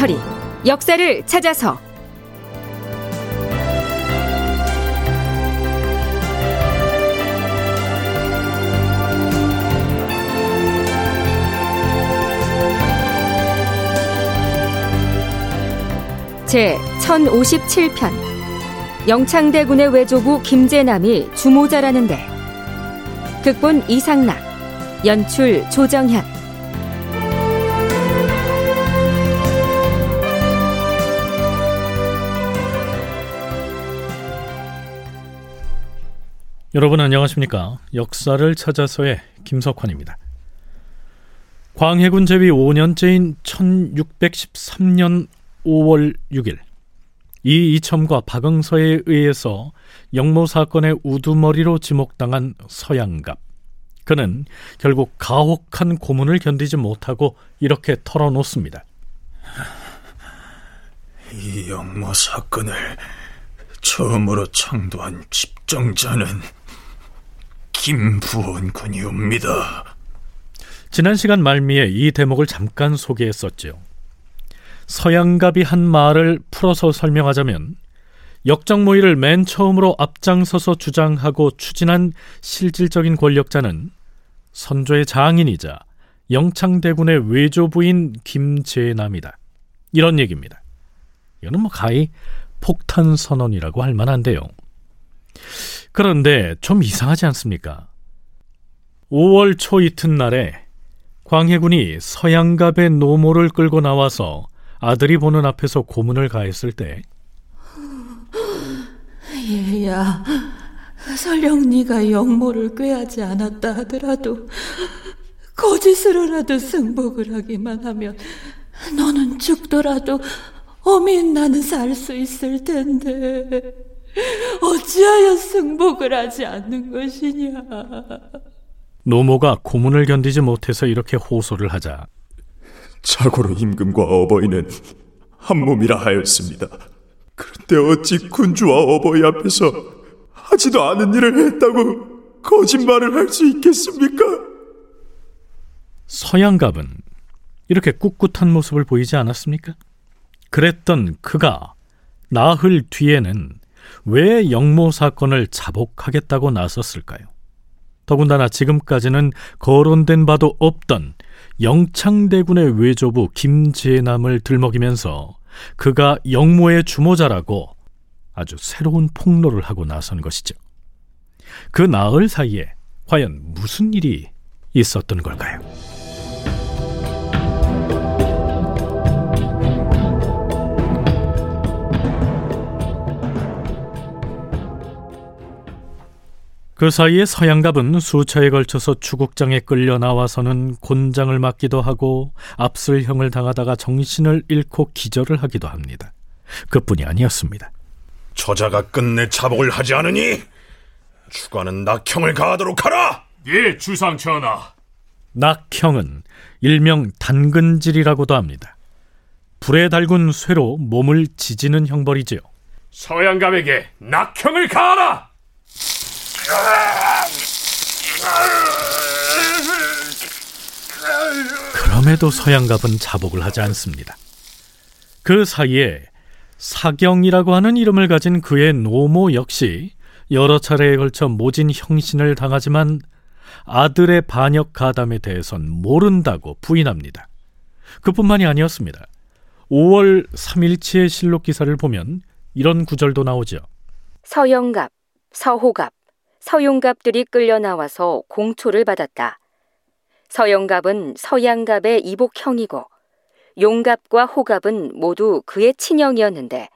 다큐멘터리 역사를 찾아서. 제 1057편. 영창대군의 외조부 김재남이 주모자라는데. 극본 이상락 연출 조정현 여러분 안녕하십니까 역사를 찾아서의 김석환입니다 광해군 제위 5년째인 1613년 5월 6일 이 이첨과 박응서에 의해서 영모 사건의 우두머리로 지목당한 서양갑. 그는 결국 가혹한 고문을 견디지 못하고 이렇게 털어놓습니다. 이 영모 사건을 처음으로 창도한 집정자는 김부원 군이옵니다. 지난 시간 말미에 이 대목을 잠깐 소개했었죠. 서양갑이 한 말을 풀어서 설명하자면 역정모의를 맨 처음으로 앞장서서 주장하고 추진한 실질적인 권력자는 선조의 장인이자 영창대군의 외조부인 김재남이다. 이런 얘기입니다. 이거는 뭐 가히 폭탄 선언이라고 할 만한데요. 그런데 좀 이상하지 않습니까? 5월 초 이튿날에 광해군이 서양갑의 노모를 끌고 나와서 아들이 보는 앞에서 고문을 가했을 때 얘야 설령 네가 영모를 꾀하지 않았다 하더라도 거짓으로라도 승복을 하기만 하면 너는 죽더라도 어민 나는 살 수 있을 텐데 어찌하여 승복을 하지 않는 것이냐 노모가 고문을 견디지 못해서 이렇게 호소를 하자 자고로 임금과 어버이는 한 몸이라 하였습니다. 그런데 어찌 군주와 어버이 앞에서 하지도 않은 일을 했다고 거짓말을 할 수 있겠습니까? 서양갑은 이렇게 꿋꿋한 모습을 보이지 않았습니까? 그랬던 그가 나흘 뒤에는 왜 영모 사건을 자복하겠다고 나섰을까요? 더군다나 지금까지는 거론된 바도 없던 영창대군의 외조부 김재남을 들먹이면서 그가 영모의 주모자라고 아주 새로운 폭로를 하고 나선 것이죠. 그 나흘 사이에 과연 무슨 일이 있었던 걸까요? 그 사이에 서양갑은 수차에 걸쳐서 추국장에 끌려 나와서는 곤장을 맞기도 하고 압슬형을 당하다가 정신을 잃고 기절을 하기도 합니다. 그뿐이 아니었습니다. 저자가 끝내 자복을 하지 않으니 주관은 낙형을 가하도록 하라. 예, 주상 전하. 낙형은 일명 단근질이라고도 합니다. 불에 달군 쇠로 몸을 지지는 형벌이지요. 서양갑에게 낙형을 가하라. 그럼에도 서양갑은 자복을 하지 않습니다. 그 사이에 사경이라고 하는 이름을 가진 그의 노모 역시 여러 차례에 걸쳐 모진 형신을 당하지만 아들의 반역 가담에 대해선 모른다고 부인합니다. 그뿐만이 아니었습니다. 5월 3일치의 실록 기사를 보면 이런 구절도 나오죠. 서영갑, 서호갑, 서용갑들이 끌려 나와서 공초를 받았다. 서영갑은 서양갑의 이복형이고 용갑과 호갑은 모두 그의 친형이었는데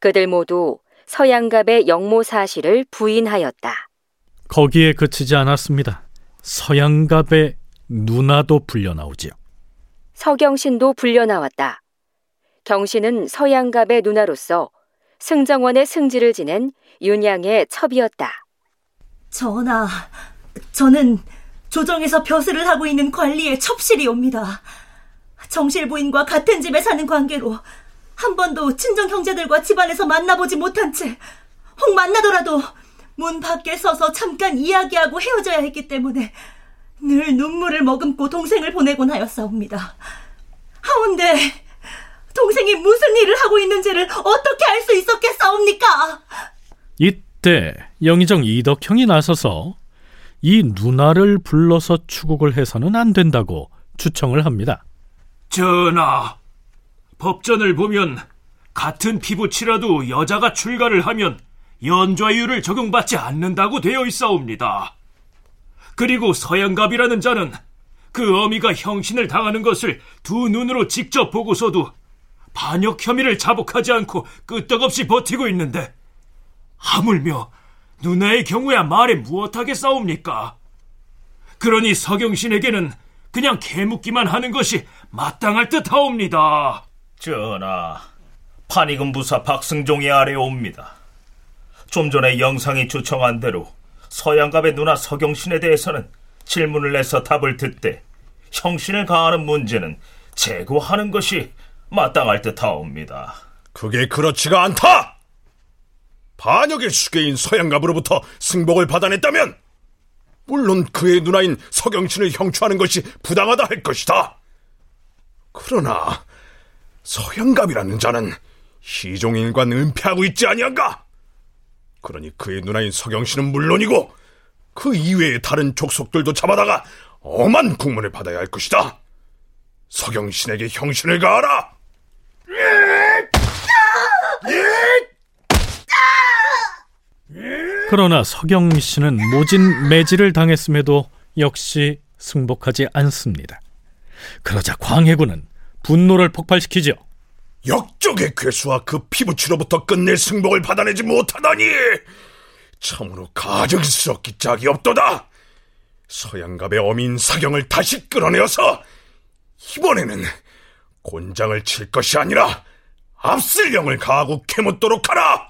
그들 모두 서양갑의 영모 사실을 부인하였다. 거기에 그치지 않았습니다. 서양갑의 누나도 불려 나오지요. 서경신도 불려 나왔다. 경신은 서양갑의 누나로서 승정원의 승지를 지낸 윤양의 첩이었다. 전하, 저는 조정에서 벼슬을 하고 있는 관리의 첩실이옵니다. 정실 부인과 같은 집에 사는 관계로 한 번도 친정 형제들과 집안에서 만나보지 못한 채 혹 만나더라도 문 밖에 서서 잠깐 이야기하고 헤어져야 했기 때문에 늘 눈물을 머금고 동생을 보내곤 하였사옵니다. 하운데 동생이 무슨 일을 하고 있는지를 어떻게 알 수 있었겠사옵니까? 이 때 영의정 이덕형이 나서서 이 누나를 불러서 추국을 해서는 안 된다고 주청을 합니다. 전하, 법전을 보면 같은 피부치라도 여자가 출가를 하면 연좌율을 적용받지 않는다고 되어 있사옵니다. 그리고 서양갑이라는 자는 그 어미가 형신을 당하는 것을 두 눈으로 직접 보고서도 반역 혐의를 자복하지 않고 끄떡없이 버티고 있는데 하물며 누나의 경우야 말에 무엇하겠사옵니까? 그러니 서경신에게는 그냥 개묻기만 하는 것이 마땅할 듯하옵니다. 전하, 판익은 부사 박승종이 아래옵니다. 좀 전에 영상이 주청한 대로 서양갑의 누나 서경신에 대해서는 질문을 내서 답을 듣되 형신을 가하는 문제는 제고하는 것이 마땅할 듯하옵니다. 그게 그렇지가 않다! 반역의 수괴인 서양갑으로부터 승복을 받아냈다면 물론 그의 누나인 서경신을 형추하는 것이 부당하다 할 것이다. 그러나 서양갑이라는 자는 시종일관 은폐하고 있지 아니한가? 그러니 그의 누나인 서경신은 물론이고 그 이외의 다른 족속들도 잡아다가 엄한 국문을 받아야 할 것이다. 서경신에게 형신을 가하라. 그러나 서경 씨는 모진 매질을 당했음에도 역시 승복하지 않습니다. 그러자 광해군은 분노를 폭발시키죠. 역적의 괴수와 그 피부치로부터 끝낼 승복을 받아내지 못하다니 참으로 가증스럽기 짝이 없도다. 서양갑의 어민 사경을 다시 끌어내어서 이번에는 곤장을 칠 것이 아니라 압슬령을 가하고 캐묻도록 하라.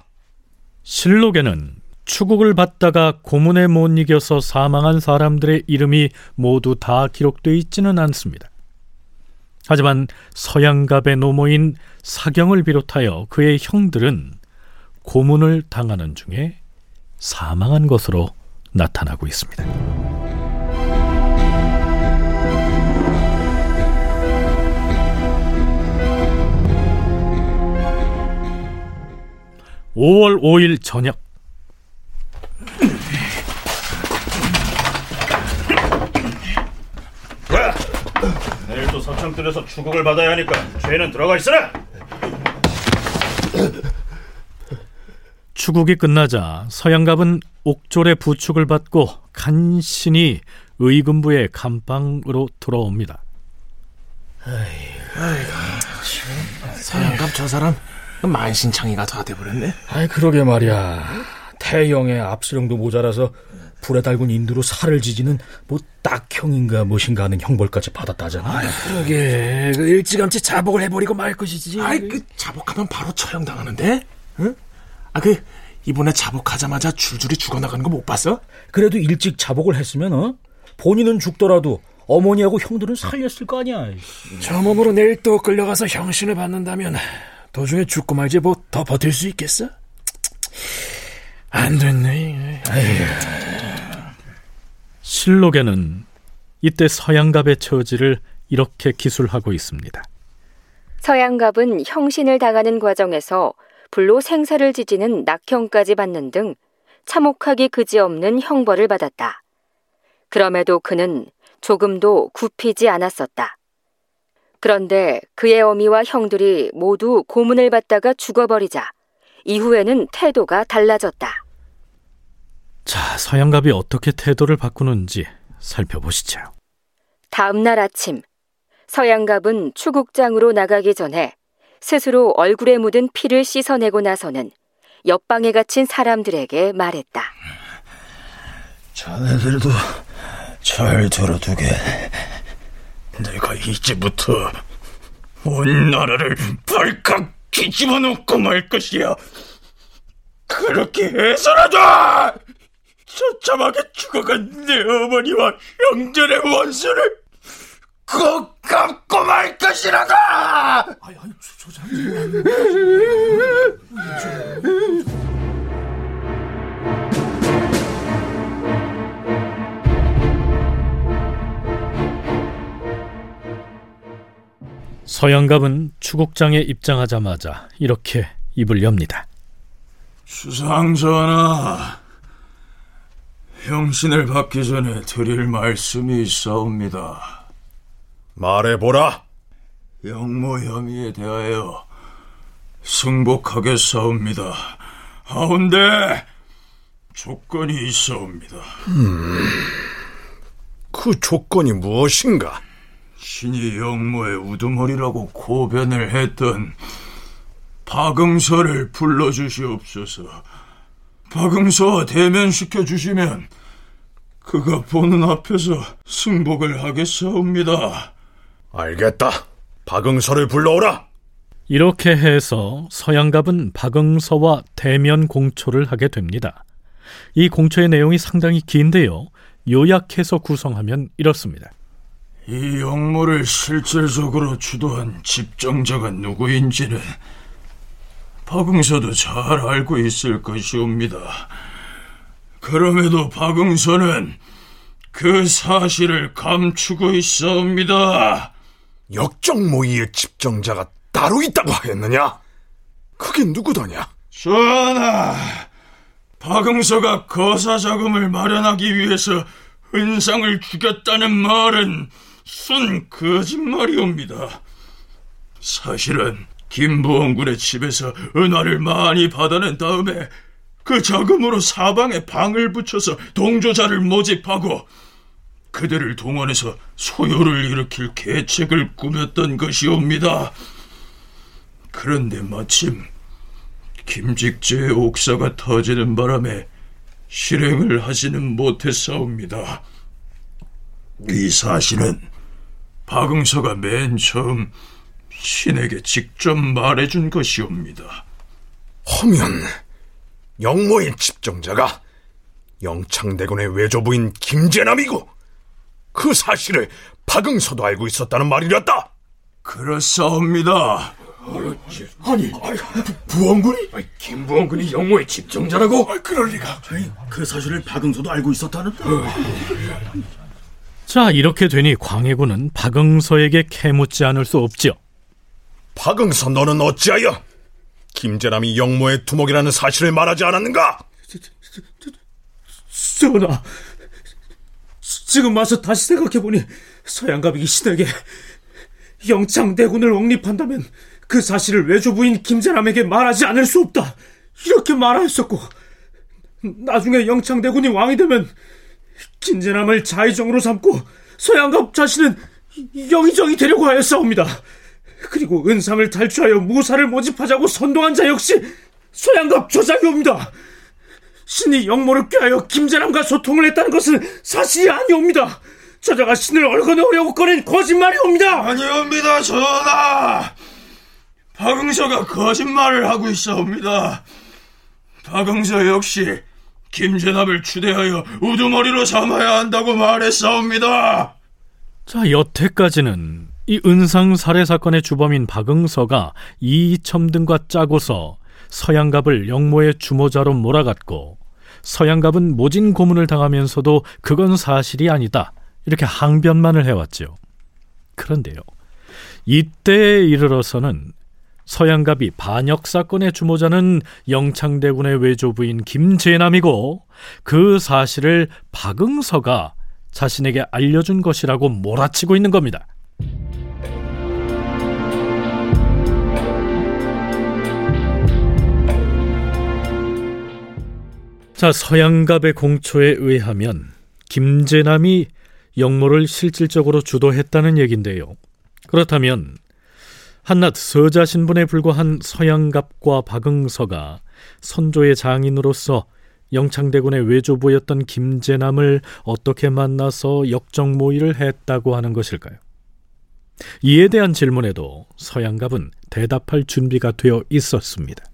실록에는 추국을 받다가 고문에 못 이겨서 사망한 사람들의 이름이 모두 다 기록되어 있지는 않습니다. 하지만 서양갑의 노모인 사경을 비롯하여 그의 형들은 고문을 당하는 중에 사망한 것으로 나타나고 있습니다. 5월 5일 저녁 내일 또 서창들에서 추국을 받아야 하니까 죄는 들어가 있으라. 추국이 끝나자 서양갑은 옥졸의 부축을 받고 간신히 의금부의 감방으로 돌아옵니다. 서양갑 저 사람 만신창이가 다 돼버렸네. 아이 그러게 말이야. 태영의 압수령도 모자라서 불에 달군 인두로 살을 지지는 뭐 딱형인가 무엇인가 하는 형벌까지 받았다잖아. 아이, 그러게 그 일찌감치 자복을 해버리고 말 것이지. 아이, 그 자복하면 바로 처형 당하는데. 응? 아그 이번에 자복하자마자 줄줄이 죽어나가는 거 못 봤어? 그래도 일찍 자복을 했으면 어? 본인은 죽더라도 어머니하고 형들은 살렸을 거 아니야. 저 몸으로 내일 또 끌려가서 형신을 받는다면 도중에 죽고 말지 뭐 더 버틸 수 있겠어? 안 됐네. 실록에는 이때 서양갑의 처지를 이렇게 기술하고 있습니다. 서양갑은 형신을 당하는 과정에서 불로 생사를 지지는 낙형까지 받는 등 참혹하기 그지없는 형벌을 받았다. 그럼에도 그는 조금도 굽히지 않았었다. 그런데 그의 어미와 형들이 모두 고문을 받다가 죽어버리자 이후에는 태도가 달라졌다. 자, 서양갑이 어떻게 태도를 바꾸는지 살펴보시죠. 다음 날 아침, 서양갑은 추국장으로 나가기 전에 스스로 얼굴에 묻은 피를 씻어내고 나서는 옆방에 갇힌 사람들에게 말했다. 자네들도 잘 들어두게. 내가 이제부터 온 나라를 발칵 뒤집어 놓고 말 것이야. 그렇게 해서라도 처참하게 죽어간 내 어머니와 형제의 원수를 꼭 갚고 말 것이라다! 아니, 아니, 조장님. 서양갑은 추국장에 입장하자마자 이렇게 입을 엽니다. 수상전하, 형신을 받기 전에 드릴 말씀이 있사옵니다. 말해보라. 영모 혐의에 대하여 승복하겠사옵니다. 하운데 조건이 있사옵니다. 그 조건이 무엇인가? 신이 영모의 우두머리라고 고변을 했던 박응서를 불러주시옵소서. 박응서와 대면시켜 주시면 그가 보는 앞에서 승복을 하겠사옵니다. 알겠다. 박응서를 불러오라. 이렇게 해서 서양갑은 박응서와 대면 공초를 하게 됩니다. 이 공초의 내용이 상당히 긴데요. 요약해서 구성하면 이렇습니다. 이 영모를 실질적으로 주도한 집정자가 누구인지는 박응서도 잘 알고 있을 것이옵니다. 그럼에도 박응서는 그 사실을 감추고 있사옵니다. 역정모의의 집정자가 따로 있다고 하였느냐? 그게 누구더냐? 전하, 박응서가 거사 자금을 마련하기 위해서 은상을 죽였다는 말은 순 거짓말이옵니다. 사실은 김부원 군의 집에서 은화를 많이 받아낸 다음에 그 자금으로 사방에 방을 붙여서 동조자를 모집하고 그들을 동원해서 소요를 일으킬 계책을 꾸몄던 것이옵니다. 그런데 마침 김직재의 옥사가 터지는 바람에 실행을 하지는 못했사옵니다. 이 사실은 박응서가 맨 처음 신에게 직접 말해준 것이옵니다. 허면 영모의 집정자가 영창대군의 외조부인 김재남이고 그 사실을 박응서도 알고 있었다는 말이었다. 그렇사옵니다. 아니, 부원군이? 김부원군이 영모의 집정자라고? 그럴 리가. 그 사실을 박응서도 알고 있었다는데. 자, 이렇게 되니 광해군은 박응서에게 캐묻지 않을 수 없죠. 박응서 너는 어찌하여 김재남이 영모의 두목이라는 사실을 말하지 않았는가? 전하, 지금 와서 다시 생각해보니 서양갑이 신에게 영창대군을 옹립한다면 그 사실을 외조부인 김재남에게 말하지 않을 수 없다. 이렇게 말하였었고 나중에 영창대군이 왕이 되면 김재남을 자의정으로 삼고 서양갑 자신은 영의정이 되려고 하였사옵니다. 그리고 은상을 탈취하여 무사를 모집하자고 선동한 자 역시 서양갑 조작이옵니다. 신이 영모를 꾀하여 김재남과 소통을 했다는 것은 사실이 아니옵니다. 저자가 신을 얼거놓으려고 꺼낸 거짓말이옵니다. 아니옵니다, 전하. 박응서가 거짓말을 하고 있사옵니다. 박응서 역시 김재남을 추대하여 우두머리로 삼아야 한다고 말했사옵니다. 자, 여태까지는 이 은상 살해 사건의 주범인 박응서가 이이첨 등과 짜고서 서양갑을 영모의 주모자로 몰아갔고 서양갑은 모진 고문을 당하면서도 그건 사실이 아니다. 이렇게 항변만을 해왔죠. 그런데요. 이때에 이르러서는 서양갑이 반역 사건의 주모자는 영창대군의 외조부인 김재남이고 그 사실을 박응서가 자신에게 알려준 것이라고 몰아치고 있는 겁니다. 자, 서양갑의 공초에 의하면 김재남이 영모를 실질적으로 주도했다는 얘긴데요. 그렇다면 한낱 서자 신분에 불과한 서양갑과 박응서가 선조의 장인으로서 영창대군의 외조부였던 김재남을 어떻게 만나서 역정 모의를 했다고 하는 것일까요? 이에 대한 질문에도 서양갑은 대답할 준비가 되어 있었습니다.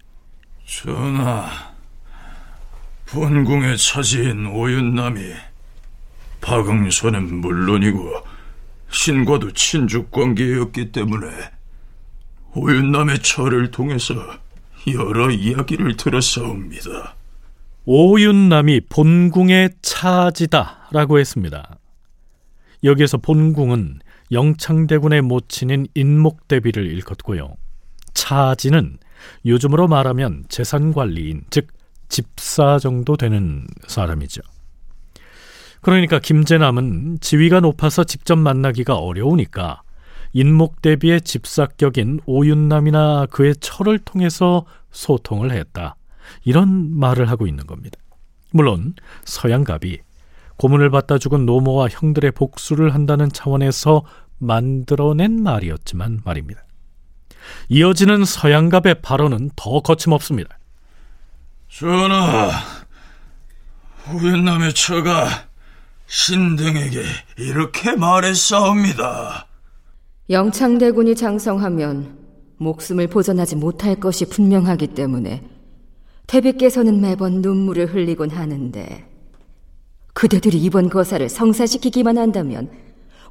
전하, 본궁의 차지인 오윤남이 박응서는 물론이고 신과도 친족 관계였기 때문에 오윤남의 철을 통해서 여러 이야기를 들었사옵니다. 오윤남이 본궁의 차지다라고 했습니다. 여기에서 본궁은 영창대군의 모친인 인목대비를 일컫고요. 차지는 요즘으로 말하면 재산관리인, 즉 집사 정도 되는 사람이죠. 그러니까 김재남은 지위가 높아서 직접 만나기가 어려우니까 인목 대비의 집사격인 오윤남이나 그의 철을 통해서 소통을 했다. 이런 말을 하고 있는 겁니다. 물론 서양갑이 고문을 받다 죽은 노모와 형들의 복수를 한다는 차원에서 만들어낸 말이었지만 말입니다. 이어지는 서양갑의 발언은 더 거침없습니다. 전하, 후연남의 처가 신등에게 이렇게 말했사옵니다. 영창대군이 장성하면 목숨을 보전하지 못할 것이 분명하기 때문에 대비께서는 매번 눈물을 흘리곤 하는데 그대들이 이번 거사를 성사시키기만 한다면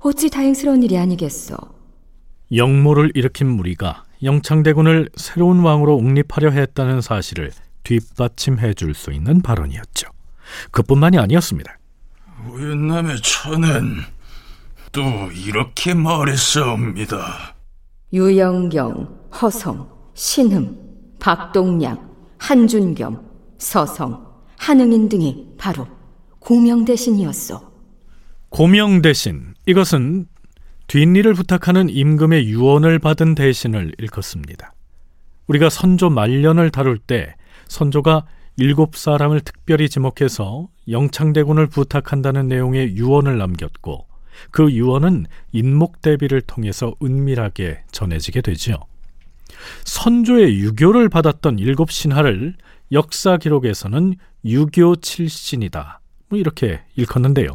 어찌 다행스러운 일이 아니겠소. 영모를 일으킨 무리가 영창대군을 새로운 왕으로 옹립하려 했다는 사실을 뒷받침해 줄 수 있는 발언이었죠. 그뿐만이 아니었습니다. 우연남의 처는 또 이렇게 말했사옵니다. 유영경, 허성, 신흠, 박동량, 한준겸, 서성, 한응인 등이 바로 고명대신이었소. 고명대신 이것은 뒷일을 부탁하는 임금의 유언을 받은 대신을 일컫습니다. 우리가 선조 말년을 다룰 때 선조가 일곱 사람을 특별히 지목해서 영창대군을 부탁한다는 내용의 유언을 남겼고 그 유언은 인목 대비를 통해서 은밀하게 전해지게 되지요. 선조의 유교를 받았던 일곱 신하를 역사 기록에서는 유교 칠신이다. 뭐 이렇게 일컫는데요.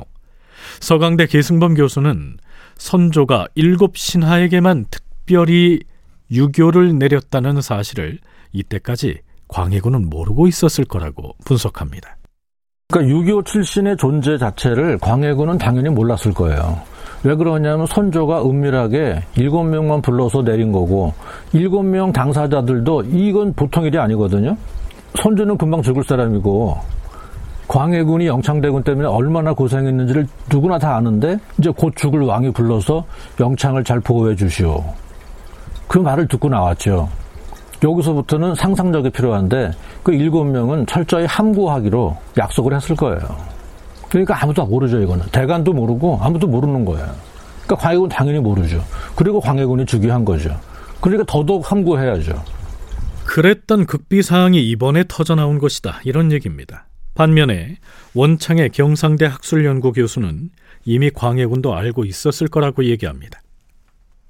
서강대 계승범 교수는 선조가 일곱 신하에게만 특별히 유교를 내렸다는 사실을 이때까지 광해군은 모르고 있었을 거라고 분석합니다. 그러니까 유교 출신의 존재 자체를 광해군은 당연히 몰랐을 거예요. 왜 그러냐면 선조가 은밀하게 일곱 명만 불러서 내린 거고 일곱 명 당사자들도 이건 보통 일이 아니거든요. 선조는 금방 죽을 사람이고 광해군이 영창대군 때문에 얼마나 고생했는지를 누구나 다 아는데 이제 곧 죽을 왕이 불러서 영창을 잘 보호해 주시오. 그 말을 듣고 나왔죠. 여기서부터는 상상력이 필요한데 그 일곱 명은 철저히 함구하기로 약속을 했을 거예요. 그러니까 아무도 모르죠 이거는 대관도 모르고 아무도 모르는 거예요. 그러니까 광해군 당연히 모르죠. 그리고 광해군이 즉위한 거죠. 그러니까 더더욱 함구해야죠. 그랬던 극비 사항이 이번에 터져 나온 것이다 이런 얘기입니다. 반면에 원창의 경상대 학술연구 교수는 이미 광해군도 알고 있었을 거라고 얘기합니다.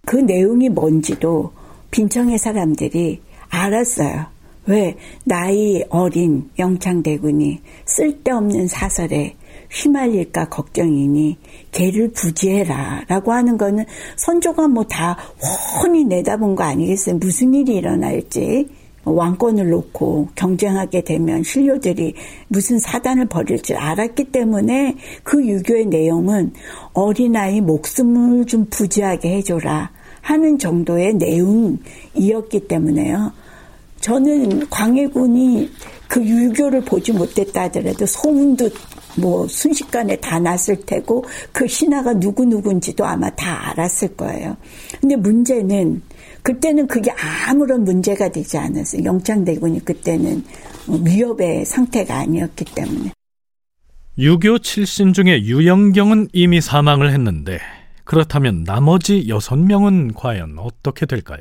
그 내용이 뭔지도 빈청의 사람들이 알았어요. 왜 나이 어린 영창대군이 쓸데없는 사설에 휘말릴까 걱정이니 개를 부지해라 라고 하는 거는 선조가 뭐 다 훤히 내다본 거 아니겠어요? 무슨 일이 일어날지 왕권을 놓고 경쟁하게 되면 신료들이 무슨 사단을 벌일 줄 알았기 때문에 그 유교의 내용은 어린아이 목숨을 좀 부지하게 해줘라 하는 정도의 내용이었기 때문에요. 저는 광해군이 그 유교를 보지 못했다 하더라도 소문도 뭐 순식간에 다 났을 테고 그 신하가 누구누구인지도 아마 다 알았을 거예요. 근데 문제는 그때는 그게 아무런 문제가 되지 않았어요. 영창대군이 그때는 위협의 상태가 아니었기 때문에. 유교 칠신 중에 유영경은 이미 사망을 했는데 그렇다면 나머지 여섯 명은 과연 어떻게 될까요?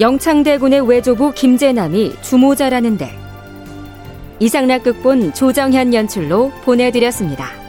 영창대군의 외조부 김재남이 주모자라는데 이상락 극본 조정현 연출로 보내드렸습니다.